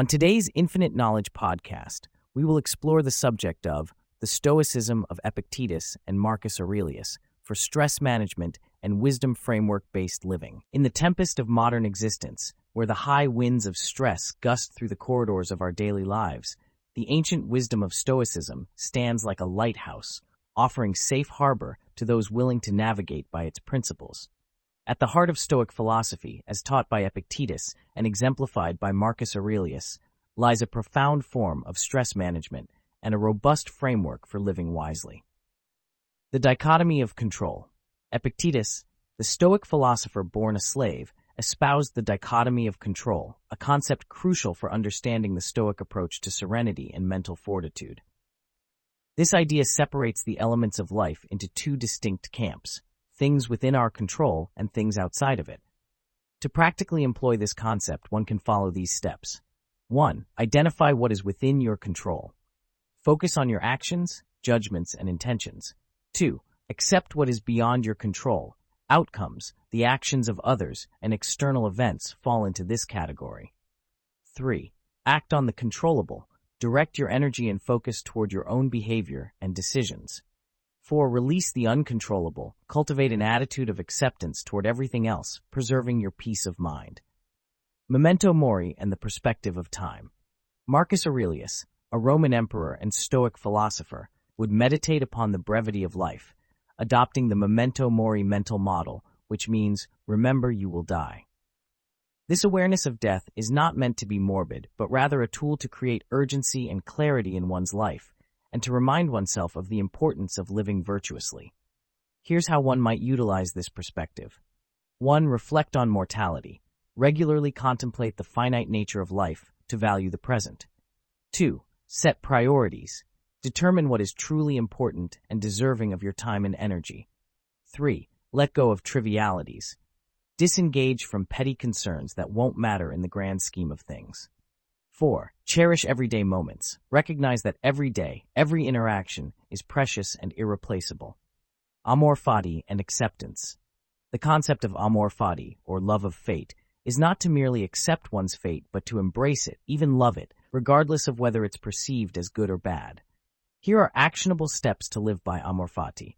On today's Infinite Knowledge podcast, we will explore the subject of the Stoicism of Epictetus and Marcus Aurelius for stress management and wisdom framework based living. In the tempest of modern existence, where the high winds of stress gust through the corridors of our daily lives, the ancient wisdom of Stoicism stands like a lighthouse, offering safe harbor to those willing to navigate by its principles. At the heart of Stoic philosophy, as taught by Epictetus and exemplified by Marcus Aurelius, lies a profound form of stress management and a robust framework for living wisely. The dichotomy of control. Epictetus, the Stoic philosopher born a slave, espoused the dichotomy of control, a concept crucial for understanding the Stoic approach to serenity and mental fortitude. This idea separates the elements of life into two distinct camps, things within our control and things outside of it. To practically employ this concept, one can follow these steps. 1. Identify what is within your control. Focus on your actions, judgments, and intentions. 2. Accept what is beyond your control. Outcomes, the actions of others, and external events fall into this category. 3. Act on the controllable. Direct your energy and focus toward your own behavior and decisions. 4. Release the uncontrollable. Cultivate an attitude of acceptance toward everything else, preserving your peace of mind. Memento Mori and the Perspective of Time. Marcus Aurelius, a Roman emperor and Stoic philosopher, would meditate upon the brevity of life, adopting the Memento Mori mental model, which means, remember you will die. This awareness of death is not meant to be morbid, but rather a tool to create urgency and clarity in one's life, and to remind oneself of the importance of living virtuously. Here's how one might utilize this perspective. 1. Reflect on mortality. Regularly contemplate the finite nature of life to value the present. 2. Set priorities. Determine what is truly important and deserving of your time and energy. 3. Let go of trivialities. Disengage from petty concerns that won't matter in the grand scheme of things. 4. Cherish everyday moments. Recognize that every day, every interaction is precious and irreplaceable. Amor fati and acceptance. The concept of amor fati, or love of fate, is not to merely accept one's fate, but to embrace it, even love it, regardless of whether it's perceived as good or bad. Here are actionable steps to live by amor fati.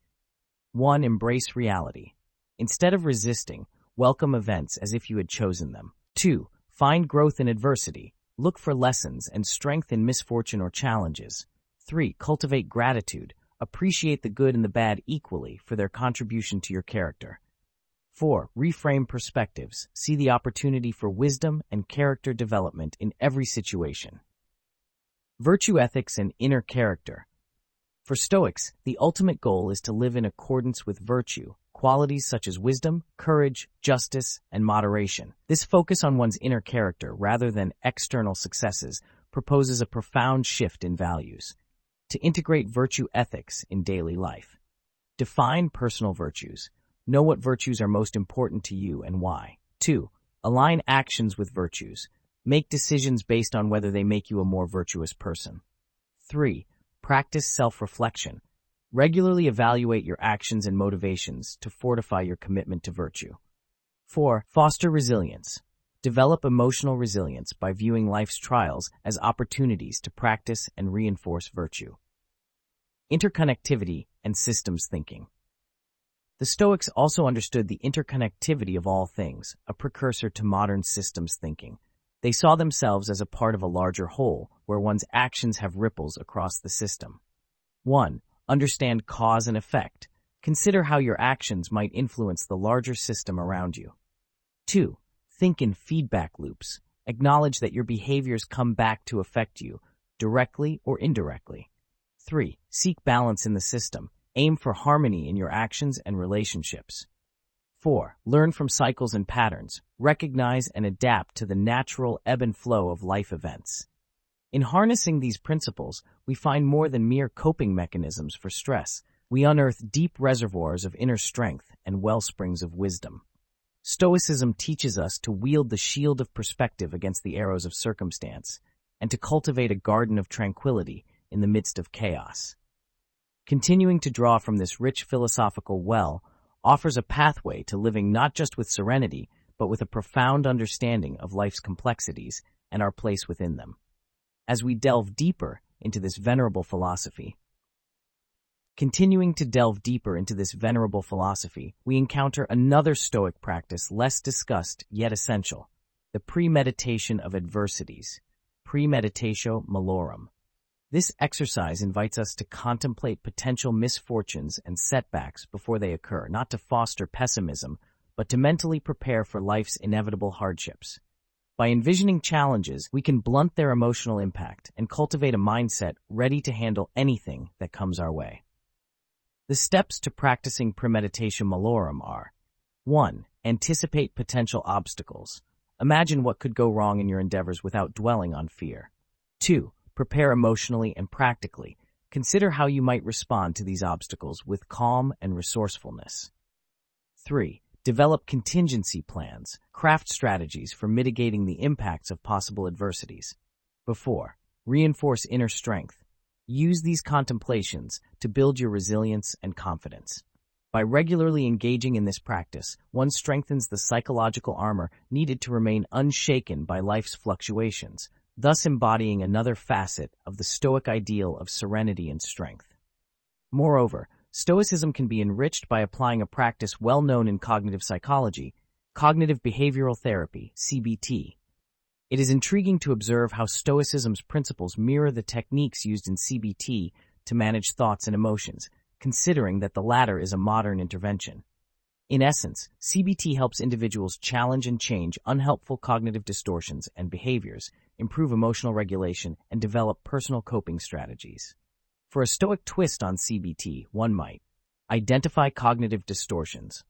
1. Embrace reality. Instead of resisting, welcome events as if you had chosen them. 2. Find growth in adversity. Look for lessons and strength in misfortune or challenges. 3. Cultivate gratitude. Appreciate the good and the bad equally for their contribution to your character. 4. Reframe perspectives. See the opportunity for wisdom and character development in every situation. Virtue ethics and inner character. For Stoics, the ultimate goal is to live in accordance with virtue, qualities such as wisdom, courage, justice, and moderation. This focus on one's inner character rather than external successes proposes a profound shift in values. To integrate virtue ethics in daily life. Define personal virtues. Know what virtues are most important to you and why. 2. Align actions with virtues. Make decisions based on whether they make you a more virtuous person. 3. Practice self-reflection. Regularly evaluate your actions and motivations to fortify your commitment to virtue. 4. Foster resilience. Develop emotional resilience by viewing life's trials as opportunities to practice and reinforce virtue. Interconnectivity and systems thinking. The Stoics also understood the interconnectivity of all things, a precursor to modern systems thinking. They saw themselves as a part of a larger whole, where one's actions have ripples across the system. 1. Understand cause and effect. Consider how your actions might influence the larger system around you. 2. Think in feedback loops. Acknowledge that your behaviors come back to affect you, directly or indirectly. 3. Seek balance in the system. Aim for harmony in your actions and relationships. 4. Learn from cycles and patterns. Recognize and adapt to the natural ebb and flow of life events. In harnessing these principles, we find more than mere coping mechanisms for stress. We unearth deep reservoirs of inner strength and well springs of wisdom. Stoicism teaches us to wield the shield of perspective against the arrows of circumstance and to cultivate a garden of tranquility in the midst of chaos. Continuing to draw from this rich philosophical well offers a pathway to living not just with serenity, but with a profound understanding of life's complexities and our place within them. As we delve deeper into this venerable philosophy, Continuing to delve deeper into this venerable philosophy, we encounter another Stoic practice less discussed yet essential, the premeditation of adversities, premeditatio malorum. This exercise invites us to contemplate potential misfortunes and setbacks before they occur, not to foster pessimism, but to mentally prepare for life's inevitable hardships. By envisioning challenges, we can blunt their emotional impact and cultivate a mindset ready to handle anything that comes our way. The steps to practicing premeditatio malorum are 1. Anticipate potential obstacles. Imagine what could go wrong in your endeavors without dwelling on fear. 2. Prepare emotionally and practically. Consider how you might respond to these obstacles with calm and resourcefulness. 3. Develop contingency plans. Craft strategies for mitigating the impacts of possible adversities. Before, reinforce inner strength. Use these contemplations to build your resilience and confidence. By regularly engaging in this practice, one strengthens the psychological armor needed to remain unshaken by life's fluctuations, thus embodying another facet of the Stoic ideal of serenity and strength. Moreover, Stoicism can be enriched by applying a practice well known in cognitive psychology, cognitive behavioral therapy, CBT, it is intriguing to observe how Stoicism's principles mirror the techniques used in CBT to manage thoughts and emotions, considering that the latter is a modern intervention. In essence, CBT helps individuals challenge and change unhelpful cognitive distortions and behaviors, improve emotional regulation, and develop personal coping strategies. For a Stoic twist on CBT, one might identify cognitive distortions,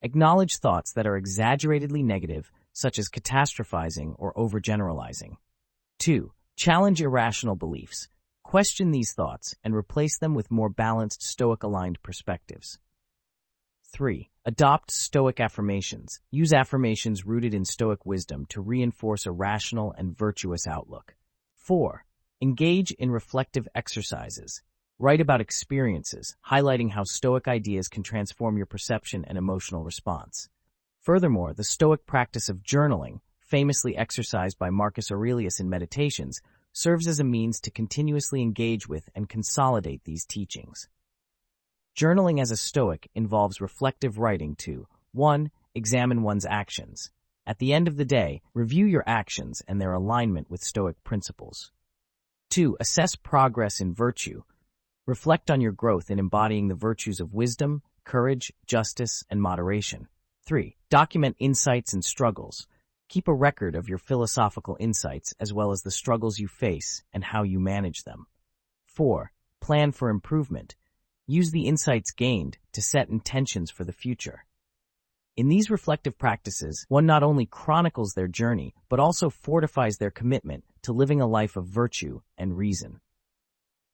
acknowledge thoughts that are exaggeratedly negative such as catastrophizing or overgeneralizing. 2. Challenge irrational beliefs. Question these thoughts and replace them with more balanced Stoic-aligned perspectives. 3. Adopt Stoic affirmations. Use affirmations rooted in Stoic wisdom to reinforce a rational and virtuous outlook. 4. Engage in reflective exercises. Write about experiences, highlighting how Stoic ideas can transform your perception and emotional response. Furthermore, the Stoic practice of journaling, famously exercised by Marcus Aurelius in Meditations, serves as a means to continuously engage with and consolidate these teachings. Journaling as a Stoic involves reflective writing to 1. Examine one's actions. At the end of the day, review your actions and their alignment with Stoic principles. 2. Assess progress in virtue. Reflect on your growth in embodying the virtues of wisdom, courage, justice, and moderation. 3. Document insights and struggles. Keep a record of your philosophical insights as well as the struggles you face and how you manage them. 4. Plan for improvement. Use the insights gained to set intentions for the future. In these reflective practices, one not only chronicles their journey, but also fortifies their commitment to living a life of virtue and reason.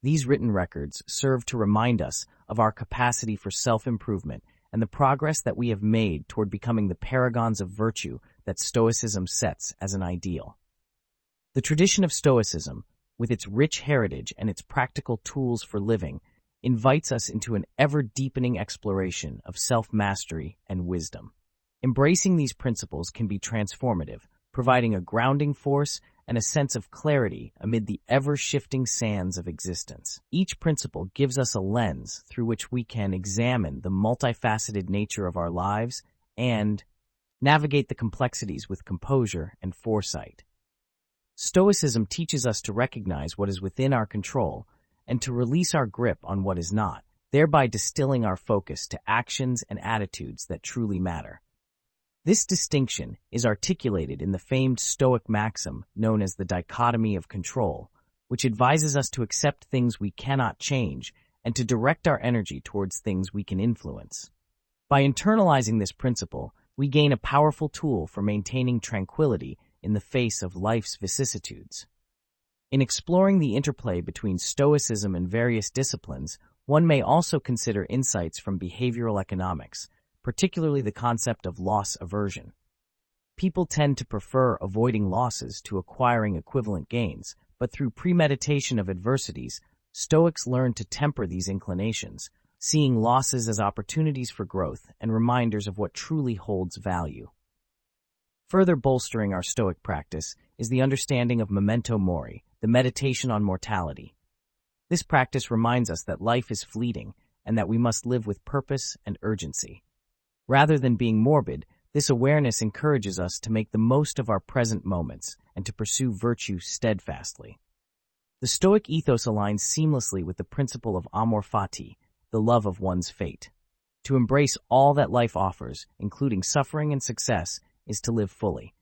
These written records serve to remind us of our capacity for self-improvement and the progress that we have made toward becoming the paragons of virtue that Stoicism sets as an ideal. The tradition of Stoicism, with its rich heritage and its practical tools for living, invites us into an ever-deepening exploration of self-mastery and wisdom. Embracing these principles can be transformative, providing a grounding force and a sense of clarity amid the ever-shifting sands of existence. Each principle gives us a lens through which we can examine the multifaceted nature of our lives and navigate the complexities with composure and foresight. Stoicism teaches us to recognize what is within our control and to release our grip on what is not, thereby distilling our focus to actions and attitudes that truly matter. This distinction is articulated in the famed Stoic maxim known as the dichotomy of control, which advises us to accept things we cannot change and to direct our energy towards things we can influence. By internalizing this principle, we gain a powerful tool for maintaining tranquility in the face of life's vicissitudes. In exploring the interplay between Stoicism and various disciplines, one may also consider insights from behavioral economics, particularly the concept of loss aversion. People tend to prefer avoiding losses to acquiring equivalent gains, but through premeditation of adversities, Stoics learn to temper these inclinations, seeing losses as opportunities for growth and reminders of what truly holds value. Further bolstering our Stoic practice is the understanding of memento mori, the meditation on mortality. This practice reminds us that life is fleeting and that we must live with purpose and urgency. Rather than being morbid, this awareness encourages us to make the most of our present moments and to pursue virtue steadfastly. The Stoic ethos aligns seamlessly with the principle of amor fati, the love of one's fate. To embrace all that life offers, including suffering and success, is to live fully.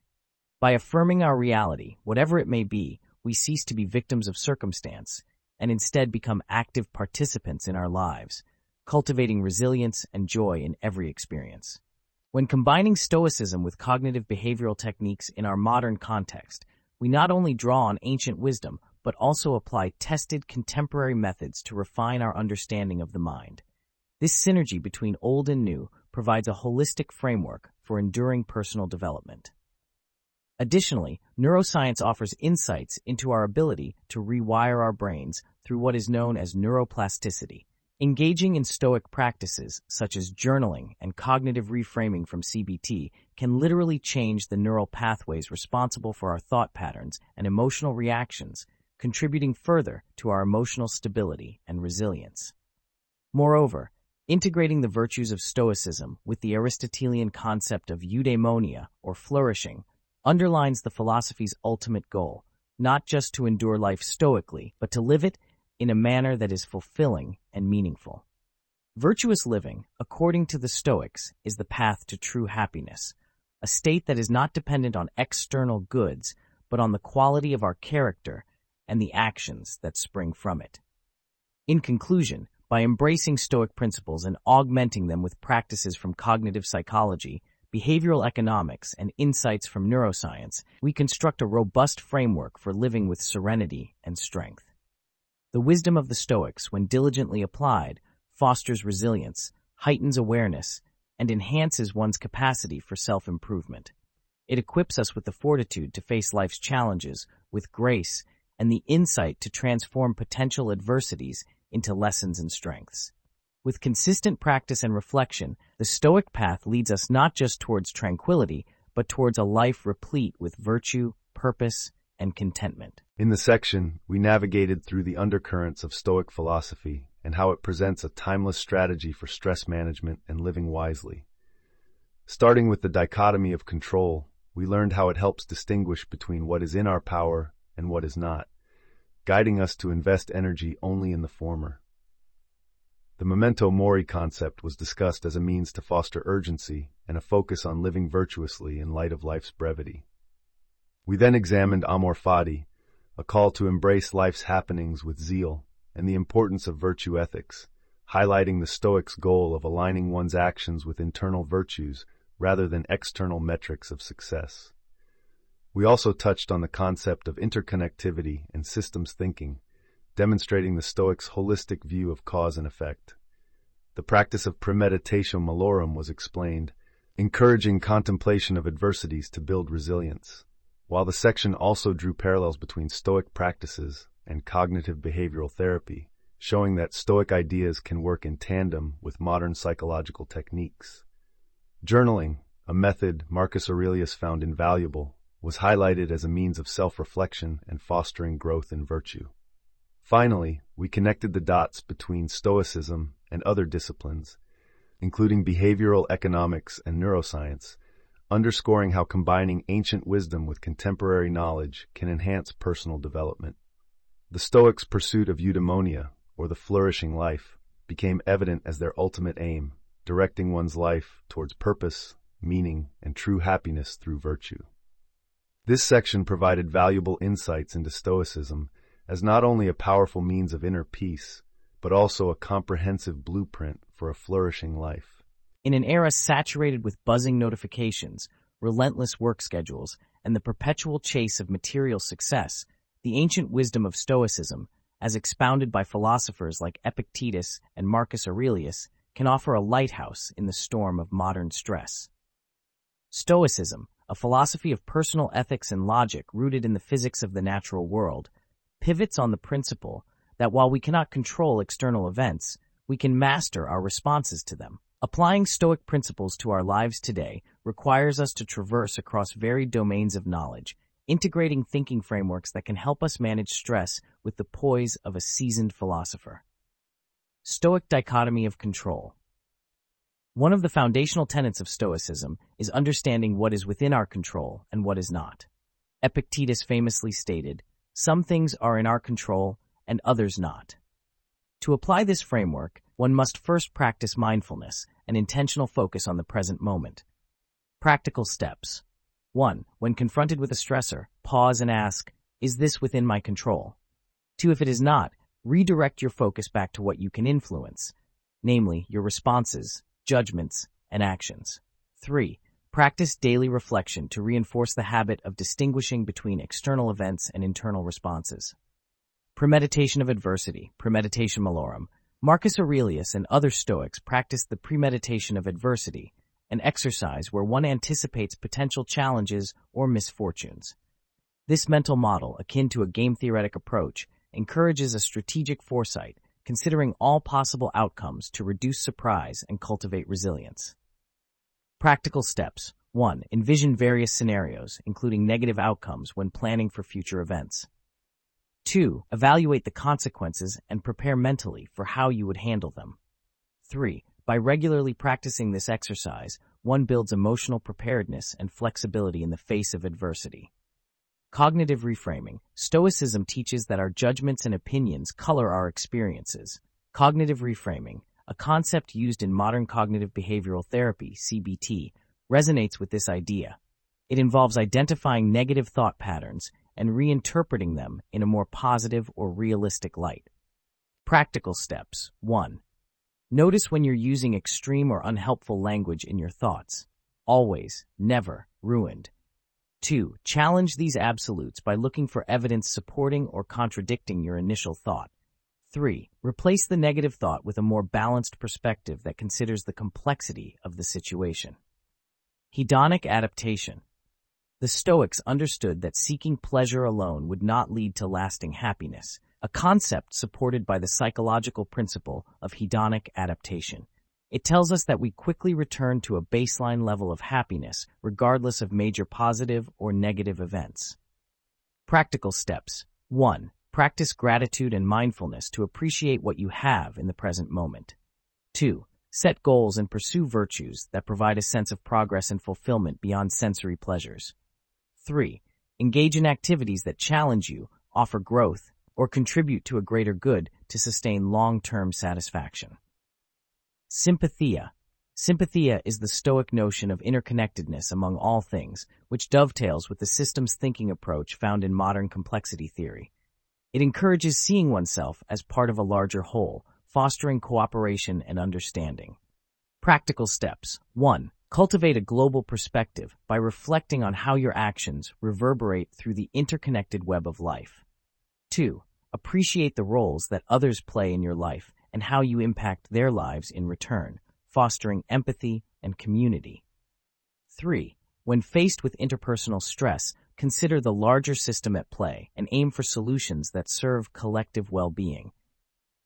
By affirming our reality, whatever it may be, we cease to be victims of circumstance and instead become active participants in our lives, cultivating resilience and joy in every experience. When combining Stoicism with cognitive behavioral techniques in our modern context, we not only draw on ancient wisdom, but also apply tested contemporary methods to refine our understanding of the mind. This synergy between old and new provides a holistic framework for enduring personal development. Additionally, neuroscience offers insights into our ability to rewire our brains through what is known as neuroplasticity. Engaging in stoic practices such as journaling and cognitive reframing from CBT can literally change the neural pathways responsible for our thought patterns and emotional reactions, contributing further to our emotional stability and resilience. Moreover, integrating the virtues of Stoicism with the Aristotelian concept of eudaimonia, or flourishing, underlines the philosophy's ultimate goal, not just to endure life stoically, but to live it in a manner that is fulfilling and meaningful. Virtuous living, according to the Stoics, is the path to true happiness, a state that is not dependent on external goods, but on the quality of our character and the actions that spring from it. In conclusion, by embracing Stoic principles and augmenting them with practices from cognitive psychology, behavioral economics, and insights from neuroscience, we construct a robust framework for living with serenity and strength. The wisdom of the Stoics, when diligently applied, fosters resilience, heightens awareness, and enhances one's capacity for self-improvement. It equips us with the fortitude to face life's challenges with grace and the insight to transform potential adversities into lessons and strengths. With consistent practice and reflection, the Stoic path leads us not just towards tranquility, but towards a life replete with virtue, purpose, and contentment. In the section, we navigated through the undercurrents of Stoic philosophy and how it presents a timeless strategy for stress management and living wisely. Starting with the dichotomy of control, we learned how it helps distinguish between what is in our power and what is not, guiding us to invest energy only in the former. The memento mori concept was discussed as a means to foster urgency and a focus on living virtuously in light of life's brevity. We then examined amor fati, a call to embrace life's happenings with zeal, and the importance of virtue ethics, highlighting the Stoics' goal of aligning one's actions with internal virtues rather than external metrics of success. We also touched on the concept of interconnectivity and systems thinking, demonstrating the Stoics' holistic view of cause and effect. The practice of premeditatio malorum was explained, encouraging contemplation of adversities to build resilience, while the section also drew parallels between Stoic practices and cognitive behavioral therapy, showing that Stoic ideas can work in tandem with modern psychological techniques. Journaling, a method Marcus Aurelius found invaluable, was highlighted as a means of self-reflection and fostering growth in virtue. Finally, we connected the dots between Stoicism and other disciplines, including behavioral economics and neuroscience, underscoring how combining ancient wisdom with contemporary knowledge can enhance personal development. The Stoics' pursuit of eudaimonia, or the flourishing life, became evident as their ultimate aim, directing one's life towards purpose, meaning, and true happiness through virtue. This section provided valuable insights into Stoicism as not only a powerful means of inner peace, but also a comprehensive blueprint for a flourishing life. In an era saturated with buzzing notifications, relentless work schedules, and the perpetual chase of material success, the ancient wisdom of Stoicism, as expounded by philosophers like Epictetus and Marcus Aurelius, can offer a lighthouse in the storm of modern stress. Stoicism, a philosophy of personal ethics and logic rooted in the physics of the natural world, pivots on the principle that while we cannot control external events, we can master our responses to them. Applying Stoic principles to our lives today requires us to traverse across varied domains of knowledge, integrating thinking frameworks that can help us manage stress with the poise of a seasoned philosopher. Stoic dichotomy of control. One of the foundational tenets of Stoicism is understanding what is within our control and what is not. Epictetus famously stated, Some things are in our control and others not. To apply this framework, one must first practice mindfulness and intentional focus on the present moment. Practical steps. 1. When confronted with a stressor, pause and ask, is this within my control? 2. If it is not, redirect your focus back to what you can influence, namely your responses, judgments, and actions. 3. Practice daily reflection to reinforce the habit of distinguishing between external events and internal responses. Premeditation of adversity, premeditatio malorum. Marcus Aurelius and other Stoics practiced the premeditation of adversity, an exercise where one anticipates potential challenges or misfortunes. This mental model, akin to a game theoretic approach, encourages a strategic foresight, considering all possible outcomes to reduce surprise and cultivate resilience. Practical steps. 1. Envision various scenarios, including negative outcomes when planning for future events. 2. Evaluate the consequences and prepare mentally for how you would handle them. 3. By regularly practicing this exercise, one builds emotional preparedness and flexibility in the face of adversity. Cognitive reframing. Stoicism teaches that our judgments and opinions color our experiences. Cognitive reframing, a concept used in modern cognitive behavioral therapy, CBT, resonates with this idea. It involves identifying negative thought patterns and reinterpreting them in a more positive or realistic light. Practical steps. 1. Notice when you're using extreme or unhelpful language in your thoughts. Always, never, ruined. 2. Challenge these absolutes by looking for evidence supporting or contradicting your initial thought. 3. Replace the negative thought with a more balanced perspective that considers the complexity of the situation. Hedonic adaptation. The Stoics understood that seeking pleasure alone would not lead to lasting happiness, a concept supported by the psychological principle of hedonic adaptation. It tells us that we quickly return to a baseline level of happiness regardless of major positive or negative events. Practical steps. 1. Practice gratitude and mindfulness to appreciate what you have in the present moment. 2. Set goals and pursue virtues that provide a sense of progress and fulfillment beyond sensory pleasures. 3. Engage in activities that challenge you, offer growth, or contribute to a greater good to sustain long-term satisfaction. Sympathia. Sympathia is the Stoic notion of interconnectedness among all things, which dovetails with the systems thinking approach found in modern complexity theory. It encourages seeing oneself as part of a larger whole, fostering cooperation and understanding. Practical steps. 1. Cultivate a global perspective by reflecting on how your actions reverberate through the interconnected web of life. 2. Appreciate the roles that others play in your life and how you impact their lives in return, fostering empathy and community. 3. When faced with interpersonal stress, consider the larger system at play and aim for solutions that serve collective well-being.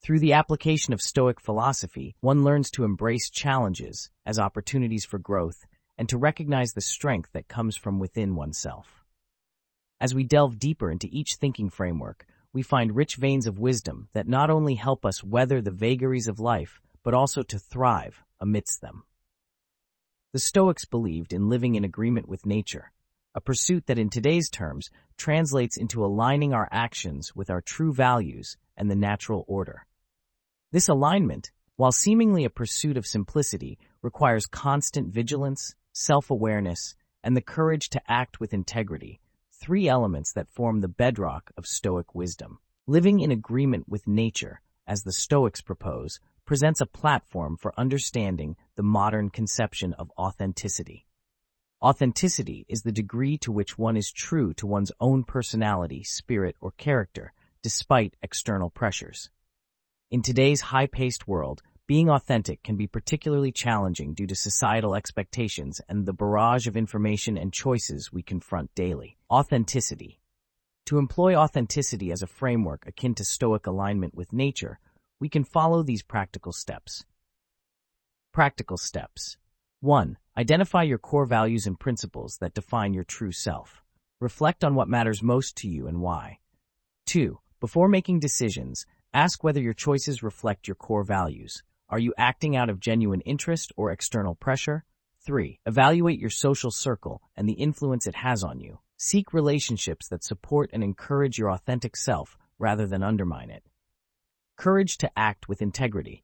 Through the application of Stoic philosophy, one learns to embrace challenges as opportunities for growth and to recognize the strength that comes from within oneself. As we delve deeper into each thinking framework, we find rich veins of wisdom that not only help us weather the vagaries of life, but also to thrive amidst them. The Stoics believed in living in agreement with nature, a pursuit that in today's terms translates into aligning our actions with our true values and the natural order. This alignment, while seemingly a pursuit of simplicity, requires constant vigilance, self-awareness, and the courage to act with integrity, three elements that form the bedrock of Stoic wisdom. Living in agreement with nature, as the Stoics propose, presents a platform for understanding the modern conception of authenticity. Authenticity is the degree to which one is true to one's own personality, spirit, or character, despite external pressures. In today's high-paced world, being authentic can be particularly challenging due to societal expectations and the barrage of information and choices we confront daily. Authenticity. To employ authenticity as a framework akin to Stoic alignment with nature, we can follow these practical steps. Practical steps. 1. Identify your core values and principles that define your true self. Reflect on what matters most to you and why. 2. Before making decisions, ask whether your choices reflect your core values. Are you acting out of genuine interest or external pressure? 3. Evaluate your social circle and the influence it has on you. Seek relationships that support and encourage your authentic self rather than undermine it. Courage to act with integrity.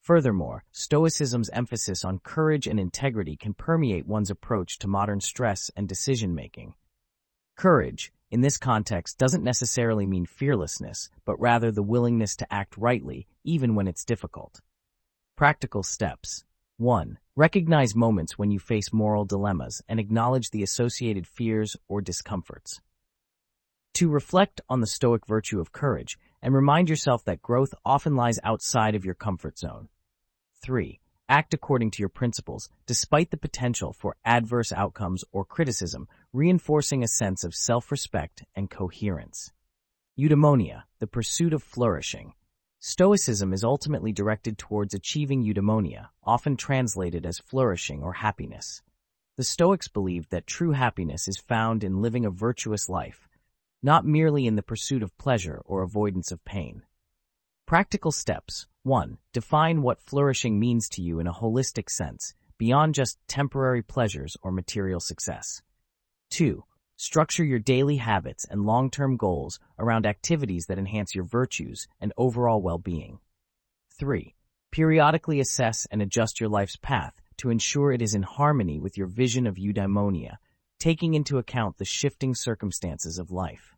Furthermore, Stoicism's emphasis on courage and integrity can permeate one's approach to modern stress and decision-making. Courage, in this context, doesn't necessarily mean fearlessness, but rather the willingness to act rightly, even when it's difficult. Practical steps. 1. Recognize moments when you face moral dilemmas and acknowledge the associated fears or discomforts. 2. Reflect on the stoic virtue of courage and remind yourself that growth often lies outside of your comfort zone. 3. Act according to your principles, despite the potential for adverse outcomes or criticism, reinforcing a sense of self-respect and coherence. Eudaimonia, the pursuit of flourishing. Stoicism is ultimately directed towards achieving eudaimonia, often translated as flourishing or happiness. The Stoics believed that true happiness is found in living a virtuous life, not merely in the pursuit of pleasure or avoidance of pain. Practical steps. 1. Define what flourishing means to you in a holistic sense, beyond just temporary pleasures or material success. 2. Structure your daily habits and long-term goals around activities that enhance your virtues and overall well-being. 3. Periodically assess and adjust your life's path to ensure it is in harmony with your vision of eudaimonia, taking into account the shifting circumstances of life.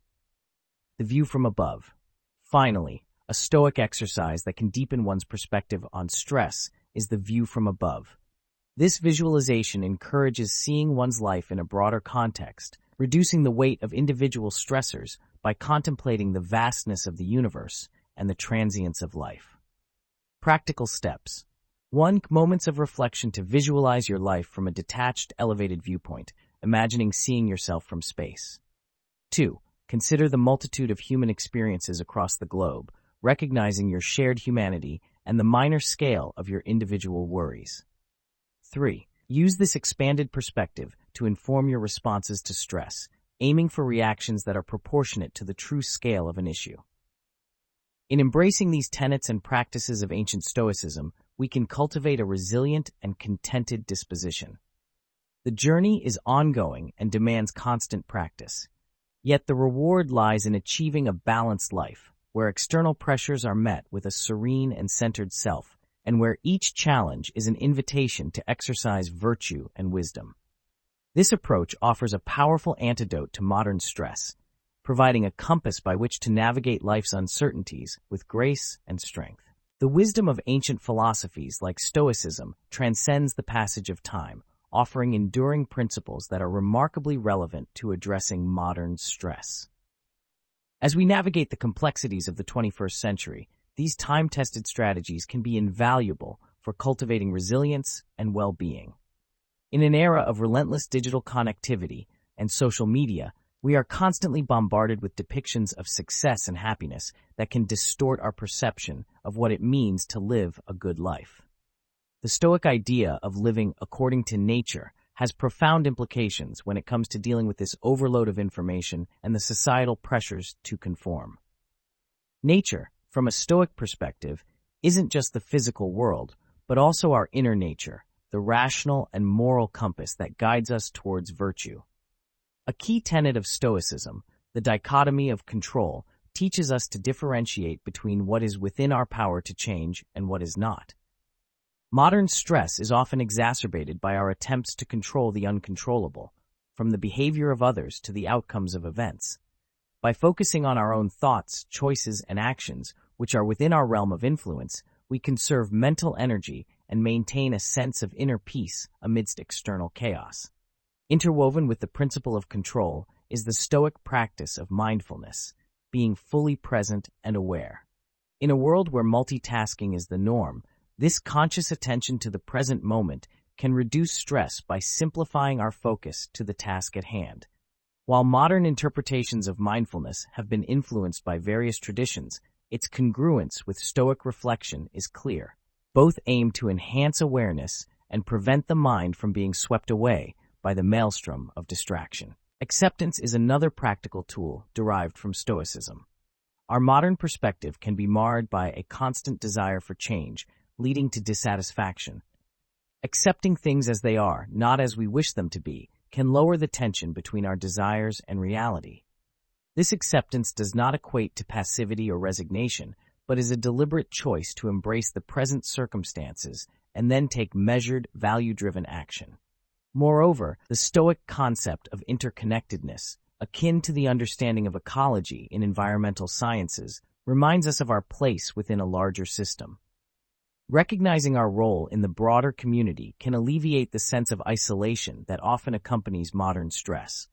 The view from above. Finally, a stoic exercise that can deepen one's perspective on stress is the view from above. This visualization encourages seeing one's life in a broader context, reducing the weight of individual stressors by contemplating the vastness of the universe and the transience of life. Practical steps. 1. Moments of reflection to visualize your life from a detached, elevated viewpoint, imagining seeing yourself from space. 2. Consider the multitude of human experiences across the globe, recognizing your shared humanity and the minor scale of your individual worries. 3. Use this expanded perspective to inform your responses to stress, aiming for reactions that are proportionate to the true scale of an issue. In embracing these tenets and practices of ancient Stoicism, we can cultivate a resilient and contented disposition. The journey is ongoing and demands constant practice. Yet the reward lies in achieving a balanced life, where external pressures are met with a serene and centered self, and where each challenge is an invitation to exercise virtue and wisdom. This approach offers a powerful antidote to modern stress, providing a compass by which to navigate life's uncertainties with grace and strength. The wisdom of ancient philosophies like Stoicism transcends the passage of time, offering enduring principles that are remarkably relevant to addressing modern stress. As we navigate the complexities of the 21st century, these time-tested strategies can be invaluable for cultivating resilience and well-being. In an era of relentless digital connectivity and social media, we are constantly bombarded with depictions of success and happiness that can distort our perception of what it means to live a good life. The Stoic idea of living according to nature has profound implications when it comes to dealing with this overload of information and the societal pressures to conform. Nature, from a Stoic perspective, isn't just the physical world, but also our inner nature, the rational and moral compass that guides us towards virtue. A key tenet of Stoicism, the dichotomy of control, teaches us to differentiate between what is within our power to change and what is not. Modern stress is often exacerbated by our attempts to control the uncontrollable, from the behavior of others to the outcomes of events. By focusing on our own thoughts, choices, and actions, which are within our realm of influence, we conserve mental energy and maintain a sense of inner peace amidst external chaos. Interwoven with the principle of control is the Stoic practice of mindfulness, being fully present and aware. In a world where multitasking is the norm, this conscious attention to the present moment can reduce stress by simplifying our focus to the task at hand. While modern interpretations of mindfulness have been influenced by various traditions, its congruence with Stoic reflection is clear. Both aim to enhance awareness and prevent the mind from being swept away by the maelstrom of distraction. Acceptance is another practical tool derived from Stoicism. Our modern perspective can be marred by a constant desire for change, leading to dissatisfaction. Accepting things as they are, not as we wish them to be, can lower the tension between our desires and reality. This acceptance does not equate to passivity or resignation, but is a deliberate choice to embrace the present circumstances and then take measured, value-driven action. Moreover, the Stoic concept of interconnectedness, akin to the understanding of ecology in environmental sciences, reminds us of our place within a larger system. Recognizing our role in the broader community can alleviate the sense of isolation that often accompanies modern stress.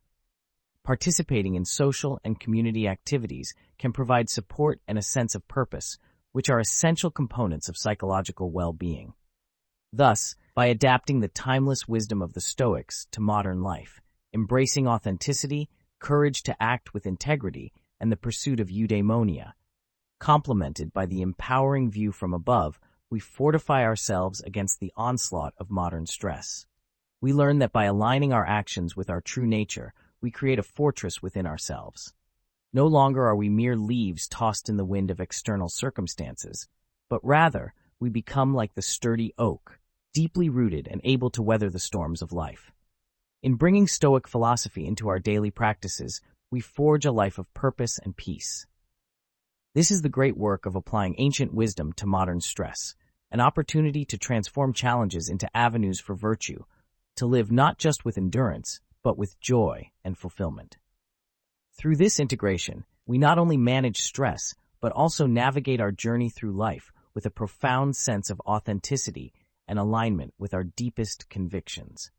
Participating in social and community activities can provide support and a sense of purpose, which are essential components of psychological well-being. Thus, by adapting the timeless wisdom of the Stoics to modern life, embracing authenticity, courage to act with integrity, and the pursuit of eudaimonia, complemented by the empowering view from above, we fortify ourselves against the onslaught of modern stress. We learn that by aligning our actions with our true nature, we create a fortress within ourselves. No longer are we mere leaves tossed in the wind of external circumstances, but rather we become like the sturdy oak, deeply rooted and able to weather the storms of life. In bringing Stoic philosophy into our daily practices, we forge a life of purpose and peace. This is the great work of applying ancient wisdom to modern stress, an opportunity to transform challenges into avenues for virtue, to live not just with endurance, but with joy and fulfillment. Through this integration, we not only manage stress, but also navigate our journey through life with a profound sense of authenticity and alignment with our deepest convictions.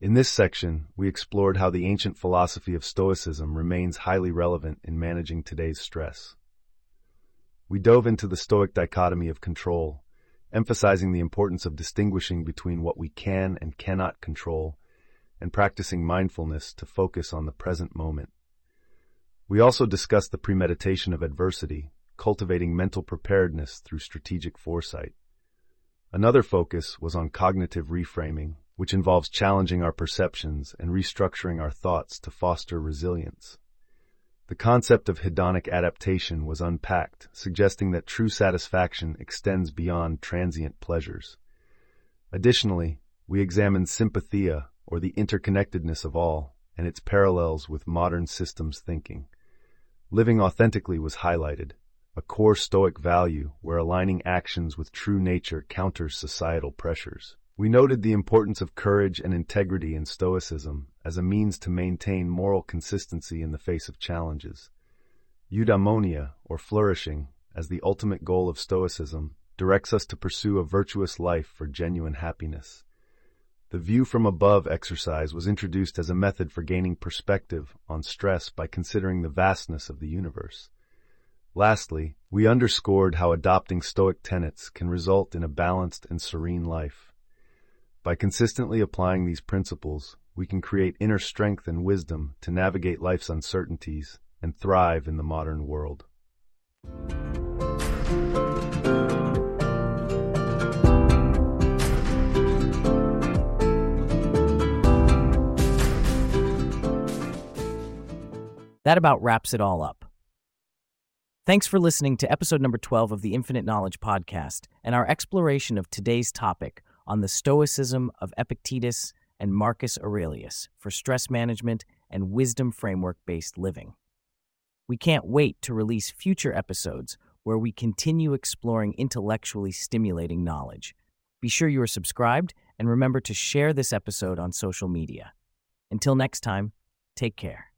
In this section, we explored how the ancient philosophy of Stoicism remains highly relevant in managing today's stress. We dove into the Stoic dichotomy of control, emphasizing the importance of distinguishing between what we can and cannot control, and practicing mindfulness to focus on the present moment. We also discussed the premeditation of adversity, cultivating mental preparedness through strategic foresight. Another focus was on cognitive reframing, which involves challenging our perceptions and restructuring our thoughts to foster resilience. The concept of hedonic adaptation was unpacked, suggesting that true satisfaction extends beyond transient pleasures. Additionally, we examined sympathia, or the interconnectedness of all, and its parallels with modern systems thinking. Living authentically was highlighted, a core Stoic value where aligning actions with true nature counters societal pressures. We noted the importance of courage and integrity in Stoicism as a means to maintain moral consistency in the face of challenges. Eudaimonia, or flourishing, as the ultimate goal of Stoicism, directs us to pursue a virtuous life for genuine happiness. The view from above exercise was introduced as a method for gaining perspective on stress by considering the vastness of the universe. Lastly, we underscored how adopting Stoic tenets can result in a balanced and serene life. By consistently applying these principles, we can create inner strength and wisdom to navigate life's uncertainties and thrive in the modern world. That about wraps it all up. Thanks for listening to episode number 12 of the Infinite Knowledge Podcast and our exploration of today's topic on the Stoicism of Epictetus and Marcus Aurelius for stress management and wisdom framework based living. We can't wait to release future episodes where we continue exploring intellectually stimulating knowledge. Be sure you are subscribed and remember to share this episode on social media. Until next time, take care.